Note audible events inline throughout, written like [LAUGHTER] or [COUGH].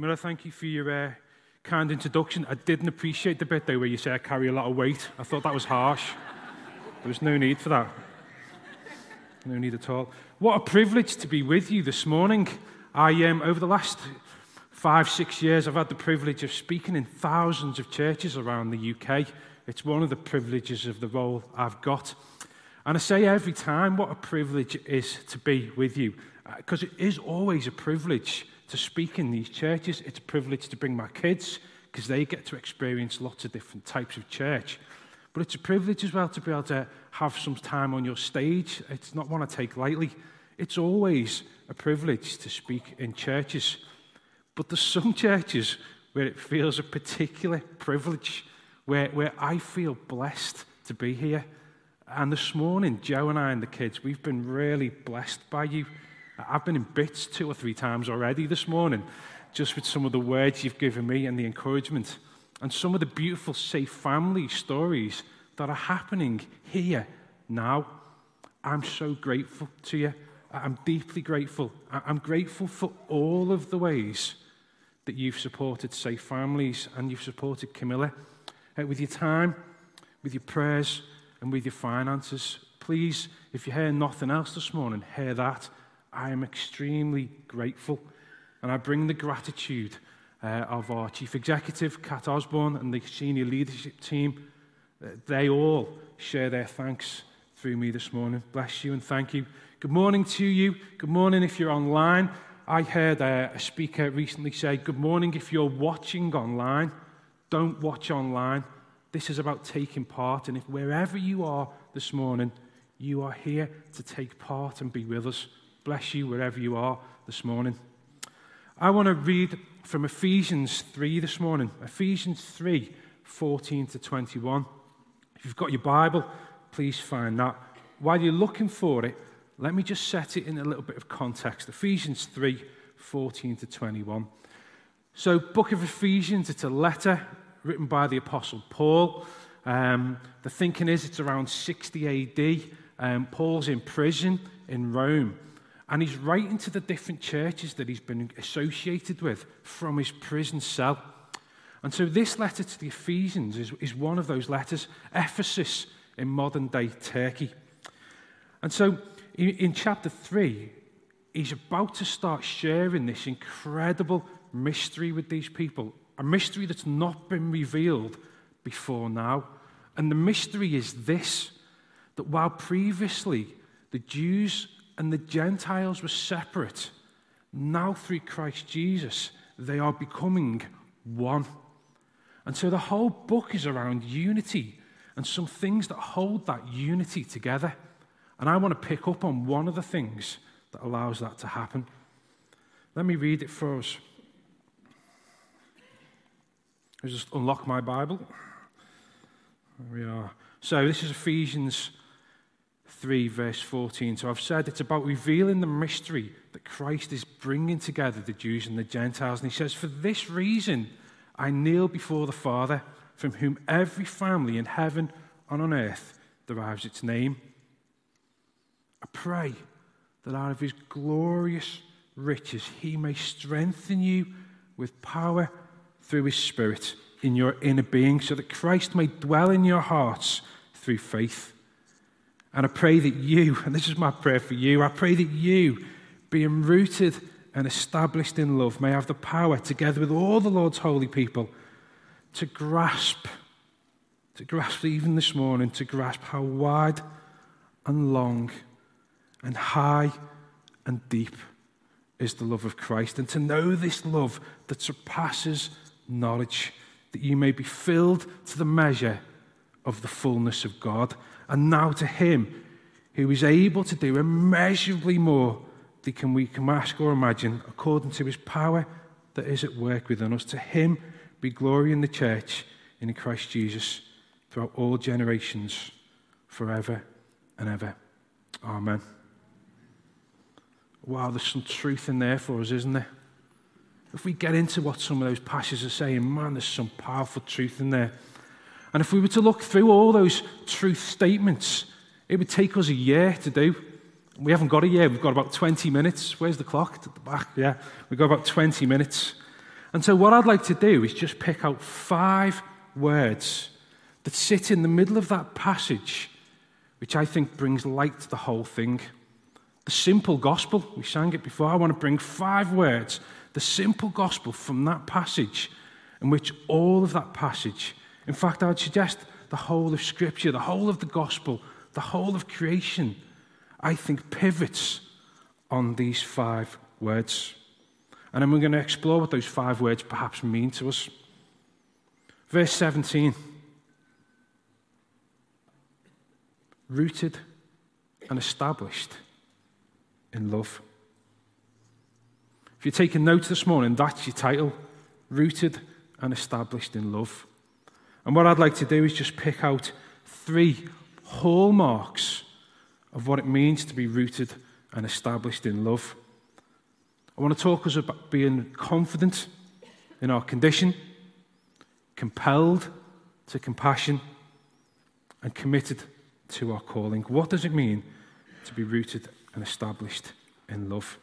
Camilla, thank you for your uh, kind introduction. I didn't appreciate the bit, though, where you say I carry a lot of weight. I thought that was harsh. There was no need for that. No need at all. What a privilege to be with you this morning. I, um, over the last five, six years, I've had the privilege of speaking in thousands of churches around the UK. It's one of the privileges of the role I've got. And I say every time what a privilege it is to be with you, because uh, it is always a privilege to speak in these churches. It's a privilege to bring my kids, because they get to experience lots of different types of church. But it's a privilege as well to be able to have some time on your stage. It's not one I take lightly. It's always a privilege to speak in churches. But there's some churches where it feels a particular privilege, where, where I feel blessed to be here. And this morning, Joe and I and the kids, we've been really blessed by you. I've been in bits two or three times already this morning, just with some of the words you've given me and the encouragement, and some of the beautiful, safe family stories that are happening here now. I'm so grateful to you. I'm deeply grateful. I'm grateful for all of the ways that you've supported Safe Families and you've supported Camilla uh, with your time, with your prayers, and with your finances. Please, if you hear nothing else this morning, hear that. I am extremely grateful. And I bring the gratitude uh, of our Chief Executive, Kat Osborne, and the senior leadership team. Uh, they all share their thanks through me this morning. Bless you and thank you. Good morning to you. Good morning if you're online. I heard a, a speaker recently say, Good morning if you're watching online. Don't watch online. This is about taking part. And if wherever you are this morning, you are here to take part and be with us. Bless you wherever you are this morning. I want to read from Ephesians 3 this morning. Ephesians 3 14 to 21. If you've got your Bible, please find that. While you're looking for it, let me just set it in a little bit of context. Ephesians 3 14 to 21. So, book of Ephesians, it's a letter written by the Apostle Paul. Um, the thinking is it's around 60 AD. Um, Paul's in prison in Rome. And he's writing to the different churches that he's been associated with from his prison cell. And so this letter to the Ephesians is, is one of those letters, Ephesus in modern day Turkey. And so in, in chapter 3, he's about to start sharing this incredible mystery with these people a mystery that's not been revealed before now. And the mystery is this that while previously the Jews and the Gentiles were separate, now through Christ Jesus, they are becoming one. And so the whole book is around unity and some things that hold that unity together. And I want to pick up on one of the things that allows that to happen. Let me read it for us. I just unlock my Bible. There we are. So this is Ephesians 3, verse 14. So I've said it's about revealing the mystery that Christ is bringing together the Jews and the Gentiles. And he says, For this reason I kneel before the Father, from whom every family in heaven and on earth derives its name. I pray that out of his glorious riches he may strengthen you with power through his Spirit in your inner being, so that Christ may dwell in your hearts through faith. And I pray that you, [LAUGHS] and this is my prayer for you, I pray that you, being rooted and established in love, may have the power, together with all the Lord's holy people, to grasp, to grasp even this morning, to grasp how wide and long and high and deep is the love of Christ, and to know this love that surpasses knowledge, that you may be filled to the measure of the fullness of God. And now to Him who is able to do immeasurably more than we can ask or imagine, according to His power that is at work within us. To Him be glory in the church in Christ Jesus throughout all generations, forever and ever. Amen. Wow, there's some truth in there for us, isn't there? If we get into what some of those passages are saying, man, there's some powerful truth in there. And if we were to look through all those truth statements, it would take us a year to do. We haven't got a year, we've got about 20 minutes. Where's the clock? At the back, yeah. We've got about 20 minutes. And so, what I'd like to do is just pick out five words that sit in the middle of that passage, which I think brings light to the whole thing. The simple gospel, we sang it before. I want to bring five words, the simple gospel from that passage, in which all of that passage, in fact, I would suggest the whole of Scripture, the whole of the gospel, the whole of creation, I think pivots on these five words. And then we're going to explore what those five words perhaps mean to us. Verse 17 rooted and established in love. If you're taking notes this morning, that's your title Rooted and Established in Love. And what I'd like to do is just pick out three hallmarks of what it means to be rooted and established in love. I want to talk us about being confident in our condition, compelled to compassion, and committed to our calling. What does it mean to be rooted and established in love?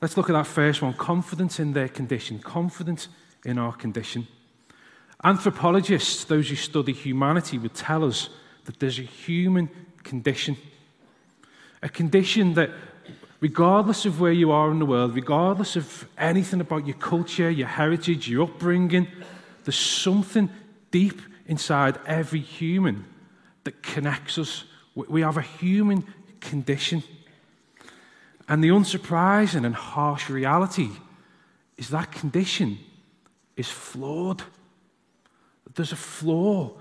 Let's look at that first one confidence in their condition, confidence in our condition. Anthropologists, those who study humanity, would tell us that there's a human condition, a condition that regardless of where you are in the world, regardless of anything about your culture, your heritage, your upbringing, there's something deep inside every human that connects us. We have a human condition. And the unsurprising and harsh reality is that condition is flawed. There's a flaw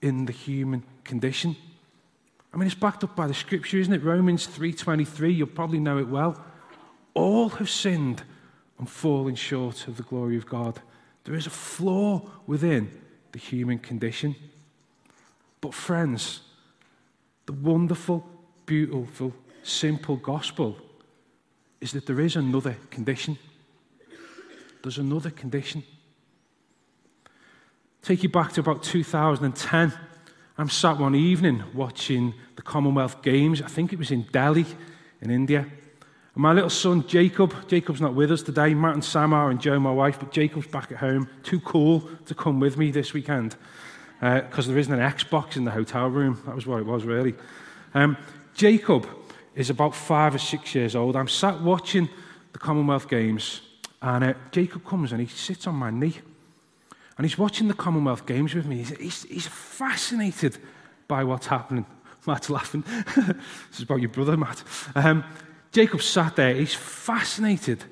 in the human condition. I mean, it's backed up by the scripture, isn't it? Romans 3.23, you'll probably know it well. All have sinned and fallen short of the glory of God. There is a flaw within the human condition. But, friends, the wonderful, beautiful, simple gospel is that there is another condition. There's another condition. Take you back to about 2010. I'm sat one evening watching the Commonwealth Games. I think it was in Delhi, in India. And my little son, Jacob, Jacob's not with us today. Matt and Sam are, and Joe, my wife, but Jacob's back at home. Too cool to come with me this weekend because uh, there isn't an Xbox in the hotel room. That was what it was, really. Um, Jacob is about five or six years old. I'm sat watching the Commonwealth Games, and uh, Jacob comes and he sits on my knee. And he's watching the Commonwealth Games with me. He's, he's, he's fascinated by what's happening. [LAUGHS] Matt's laughing. [LAUGHS] this is about your brother, Matt. Um, Jacob sat there. He's fascinated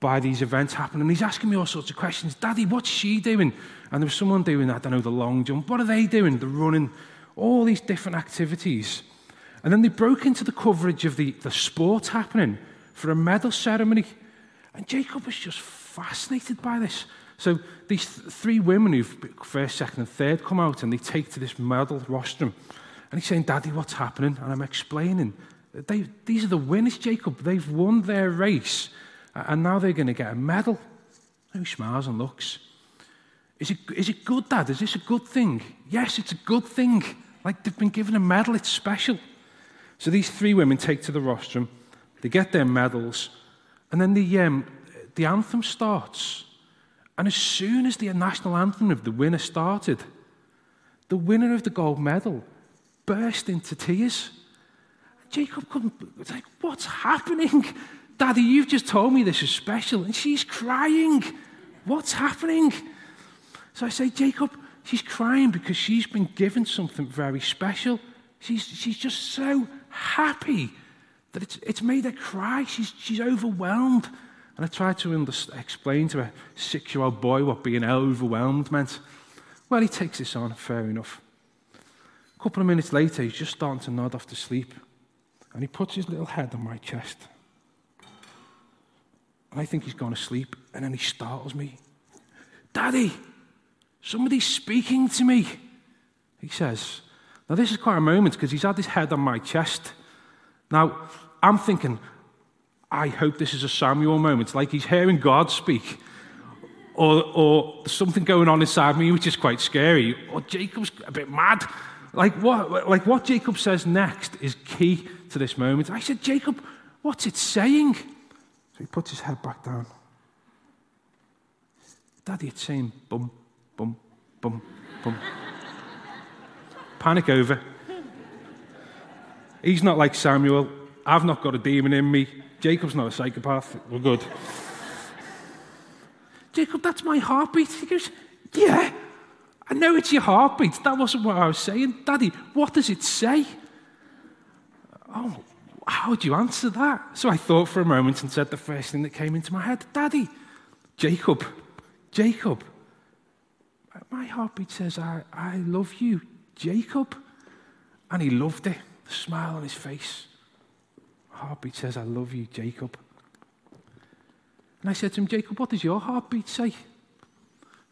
by these events happening. He's asking me all sorts of questions. Daddy, what's she doing? And there was someone doing, I don't know, the long jump. What are they doing? The running. All these different activities. And then they broke into the coverage of the, the sport happening for a medal ceremony. And Jacob was just fascinated by this. So these th- three women who've first, second, and third come out and they take to this medal rostrum. And he's saying, Daddy, what's happening? And I'm explaining. They, these are the winners, Jacob. They've won their race. And now they're going to get a medal. He smiles and looks? Is it, is it good, Dad? Is this a good thing? Yes, it's a good thing. Like they've been given a medal, it's special. So these three women take to the rostrum, they get their medals, and then the, um, the anthem starts. And as soon as the national anthem of the winner started, the winner of the gold medal burst into tears. Jacob couldn't, was like, What's happening? [LAUGHS] Daddy, you've just told me this is special. And she's crying. What's happening? So I say, Jacob, she's crying because she's been given something very special. She's, she's just so happy that it's, it's made her cry. She's, she's overwhelmed. And I tried to explain to a six year old boy what being overwhelmed meant. Well, he takes this on, fair enough. A couple of minutes later, he's just starting to nod off to sleep. And he puts his little head on my chest. And I think he's gone to sleep. And then he startles me Daddy, somebody's speaking to me. He says, Now, this is quite a moment because he's had his head on my chest. Now, I'm thinking, I hope this is a Samuel moment. It's like he's hearing God speak. Or, or something going on inside me which is quite scary. Or Jacob's a bit mad. Like what, like what Jacob says next is key to this moment. I said, Jacob, what's it saying? So he puts his head back down. Daddy, it's saying bum, bum, bum, bum. [LAUGHS] Panic over. He's not like Samuel. I've not got a demon in me. Jacob's not a psychopath. We're good. Jacob, that's my heartbeat. He goes, Yeah, I know it's your heartbeat. That wasn't what I was saying. Daddy, what does it say? Oh, how would you answer that? So I thought for a moment and said the first thing that came into my head Daddy, Jacob, Jacob. My heartbeat says, I, I love you, Jacob. And he loved it, the smile on his face. Heartbeat says, I love you, Jacob. And I said to him, Jacob, what does your heartbeat say?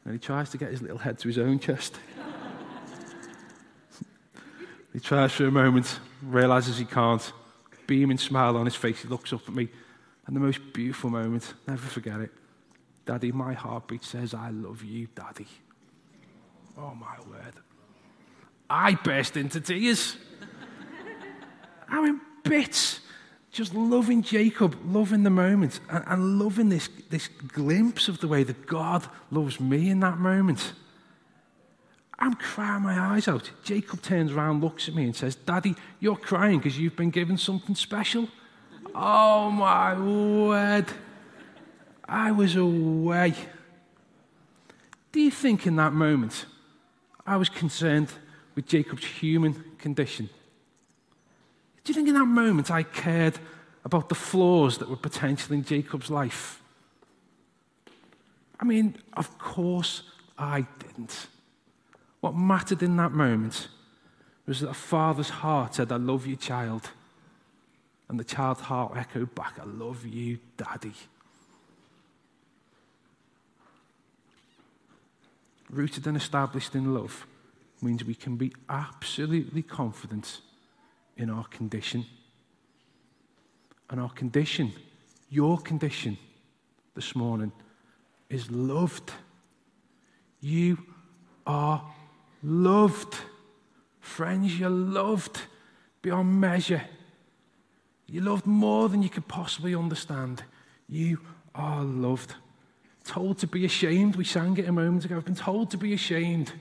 And he tries to get his little head to his own chest. [LAUGHS] he tries for a moment, realizes he can't. Beaming smile on his face, he looks up at me. And the most beautiful moment, never forget it. Daddy, my heartbeat says, I love you, Daddy. Oh, my word. I burst into tears. [LAUGHS] I'm in bits just loving Jacob, loving the moment, and, and, loving this, this glimpse of the way that God loves me in that moment. I'm crying my eyes out. Jacob turns around, looks at me, and says, Daddy, you're crying because you've been given something special. Oh my word. I was away. Do you think in that moment I was concerned with Jacob's human condition? Do you think in that moment I cared about the flaws that were potential in Jacob's life? I mean, of course I didn't. What mattered in that moment was that a father's heart said, I love you, child. And the child's heart echoed back, I love you, daddy. Rooted and established in love means we can be absolutely confident in our condition. And our condition, your condition this morning, is loved. You are loved. Friends, you're loved beyond measure. You're loved more than you could possibly understand. You are loved. Told to be ashamed. We sang it a moment ago. I've been told to be ashamed.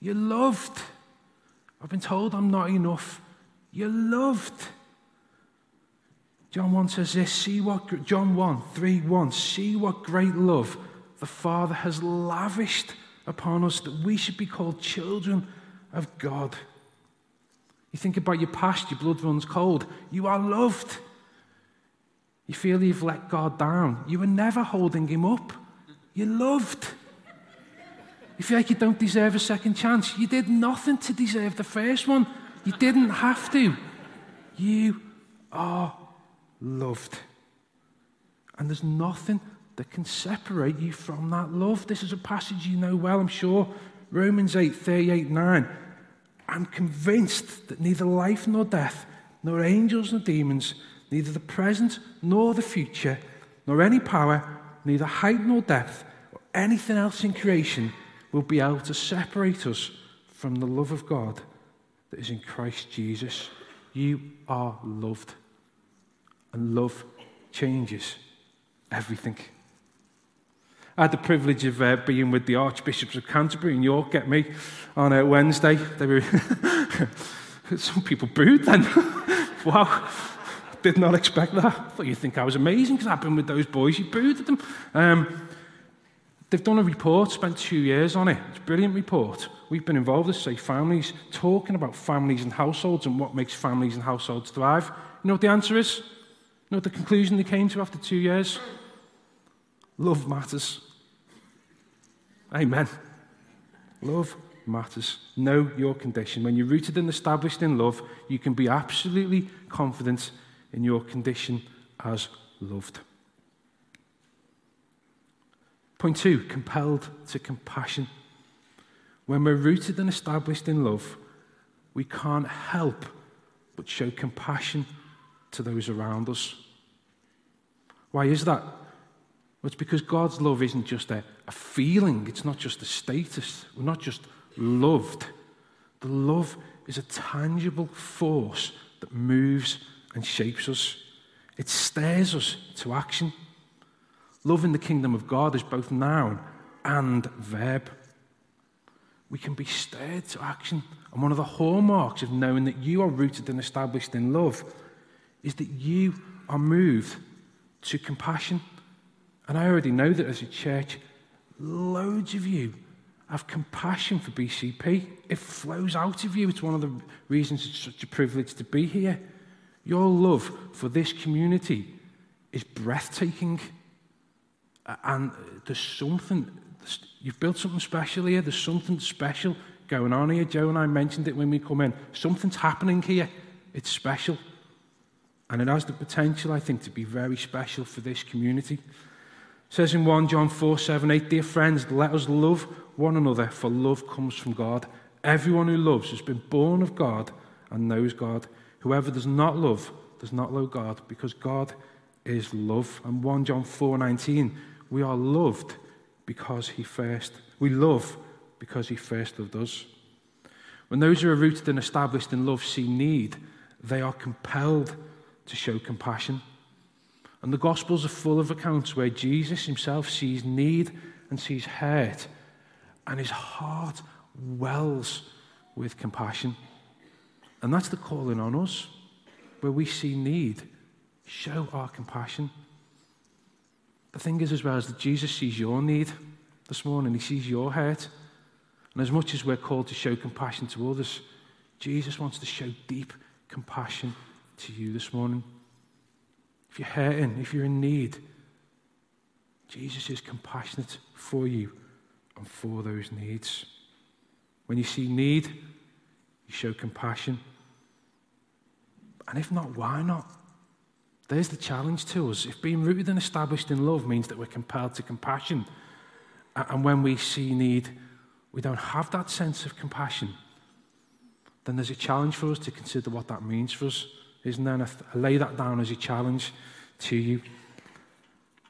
You're loved. I've been told I'm not enough. You're loved. John 1 says this see what, John 1, 3 1, see what great love the Father has lavished upon us that we should be called children of God. You think about your past, your blood runs cold. You are loved. You feel you've let God down. You were never holding him up. You're loved. You feel like you don't deserve a second chance. You did nothing to deserve the first one. You didn't have to. You are loved. And there's nothing that can separate you from that love. This is a passage you know well, I'm sure. Romans 8 38 9. I'm convinced that neither life nor death, nor angels nor demons, neither the present nor the future, nor any power, neither height nor depth, or anything else in creation will be able to separate us from the love of God that is in Christ Jesus. You are loved. And love changes everything. I had the privilege of uh, being with the Archbishops of Canterbury in York, get me, on a Wednesday. They were [LAUGHS] Some people booed then. [LAUGHS] wow. Did not expect that. I thought you'd think I was amazing because I've been with those boys. You booed at them. Um, they've done a report, spent two years on it. It's a brilliant report. We've been involved as Safe Families, talking about families and households and what makes families and households thrive. You know what the answer is? You know what the conclusion they came to after two years? Love matters. Amen. Love matters. Know your condition. When you're rooted and established in love, you can be absolutely confident in your condition as loved. Point two compelled to compassion. When we're rooted and established in love, we can't help but show compassion to those around us. Why is that? Well, it's because God's love isn't just a, a feeling, it's not just a status. We're not just loved. The love is a tangible force that moves and shapes us, it stirs us to action. Love in the kingdom of God is both noun and verb. We can be stirred to action. And one of the hallmarks of knowing that you are rooted and established in love is that you are moved to compassion. And I already know that as a church, loads of you have compassion for BCP. It flows out of you. It's one of the reasons it's such a privilege to be here. Your love for this community is breathtaking. And there's something, you've built something special here. There's something special going on here. Joe and I mentioned it when we come in. Something's happening here. It's special. And it has the potential, I think, to be very special for this community. It says in 1 John 4 7 8, Dear friends, let us love one another, for love comes from God. Everyone who loves has been born of God and knows God. Whoever does not love does not know God, because God is love. And 1 John 4 19, we are loved because he first, we love because he first loved us. When those who are rooted and established in love see need, they are compelled to show compassion. And the Gospels are full of accounts where Jesus himself sees need and sees hurt, and his heart wells with compassion. And that's the calling on us, where we see need, show our compassion. The thing is, as well, is that Jesus sees your need this morning, he sees your hurt. And as much as we're called to show compassion to others, Jesus wants to show deep compassion to you this morning. If you're hurting, if you're in need, Jesus is compassionate for you and for those needs. When you see need, you show compassion. And if not, why not? There's the challenge to us. If being rooted and established in love means that we're compelled to compassion, and when we see need, we don't have that sense of compassion, then there's a challenge for us to consider what that means for us isn't there? And I lay that down as a challenge to you.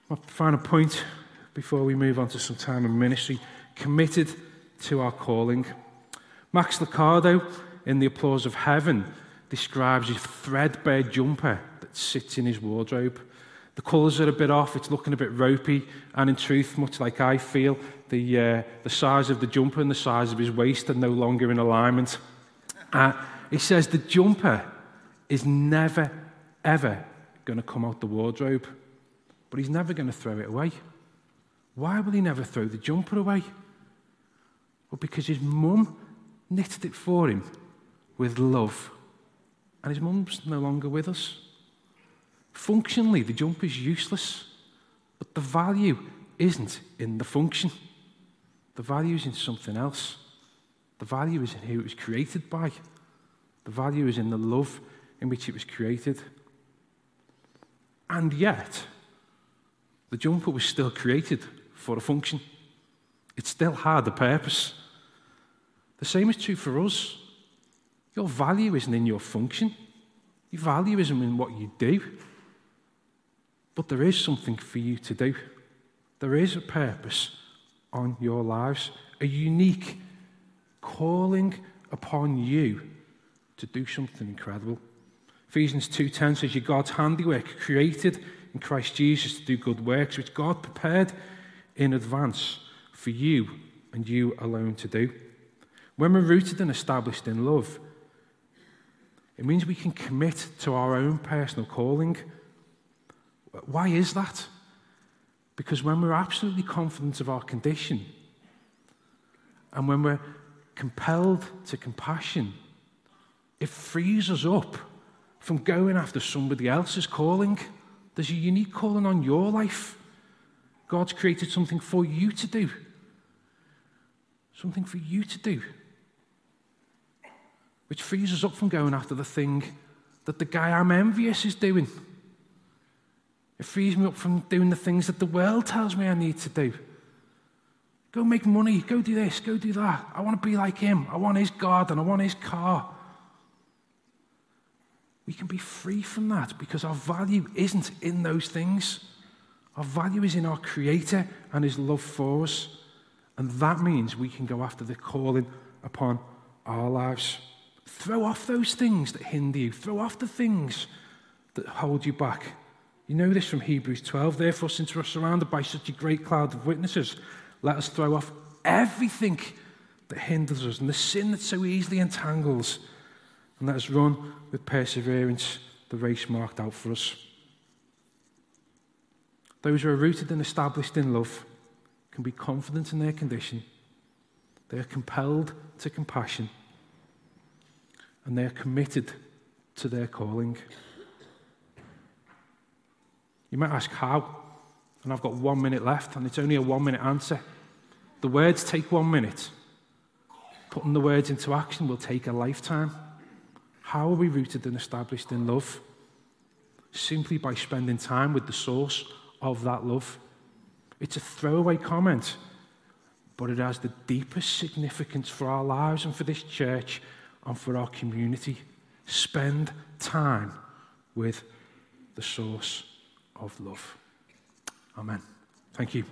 My final point before we move on to some time in ministry committed to our calling. Max Lucado, in The Applause of Heaven, describes his threadbare jumper that sits in his wardrobe. The colours are a bit off, it's looking a bit ropey, and in truth, much like I feel, the, uh, the size of the jumper and the size of his waist are no longer in alignment. Uh, he says the jumper is never, ever going to come out the wardrobe, but he's never going to throw it away. Why will he never throw the jumper away? Well, because his mum knitted it for him with love, and his mum's no longer with us. Functionally, the jumper is useless, but the value isn't in the function. The value is in something else. The value is in who it was created by. The value is in the love in which it was created. And yet, the jumper was still created for a function. It still had a purpose. The same is true for us. Your value isn't in your function, your value isn't in what you do. But there is something for you to do. There is a purpose on your lives, a unique calling upon you to do something incredible. Ephesians 2:10 says, "You're God's handiwork, created in Christ Jesus to do good works, which God prepared in advance for you and you alone to do." When we're rooted and established in love, it means we can commit to our own personal calling. Why is that? Because when we're absolutely confident of our condition, and when we're compelled to compassion, it frees us up from going after somebody else's calling. There's a unique calling on your life. God's created something for you to do. Something for you to do. Which frees us up from going after the thing that the guy I'm envious is doing. It frees me up from doing the things that the world tells me I need to do. Go make money, go do this, go do that. I want to be like him. I want his garden, I want his car. We can be free from that because our value isn't in those things. Our value is in our Creator and His love for us. And that means we can go after the calling upon our lives. Throw off those things that hinder you, throw off the things that hold you back. You know this from Hebrews 12. Therefore, since we're surrounded by such a great cloud of witnesses, Let us throw off everything that hinders us and the sin that so easily entangles. And let us run with perseverance the race marked out for us. Those who are rooted and established in love can be confident in their condition. They are compelled to compassion. And they are committed to their calling. You might ask how, and I've got one minute left, and it's only a one minute answer. The words take one minute. Putting the words into action will take a lifetime. How are we rooted and established in love? Simply by spending time with the source of that love. It's a throwaway comment, but it has the deepest significance for our lives and for this church and for our community. Spend time with the source of love. Amen. Thank you.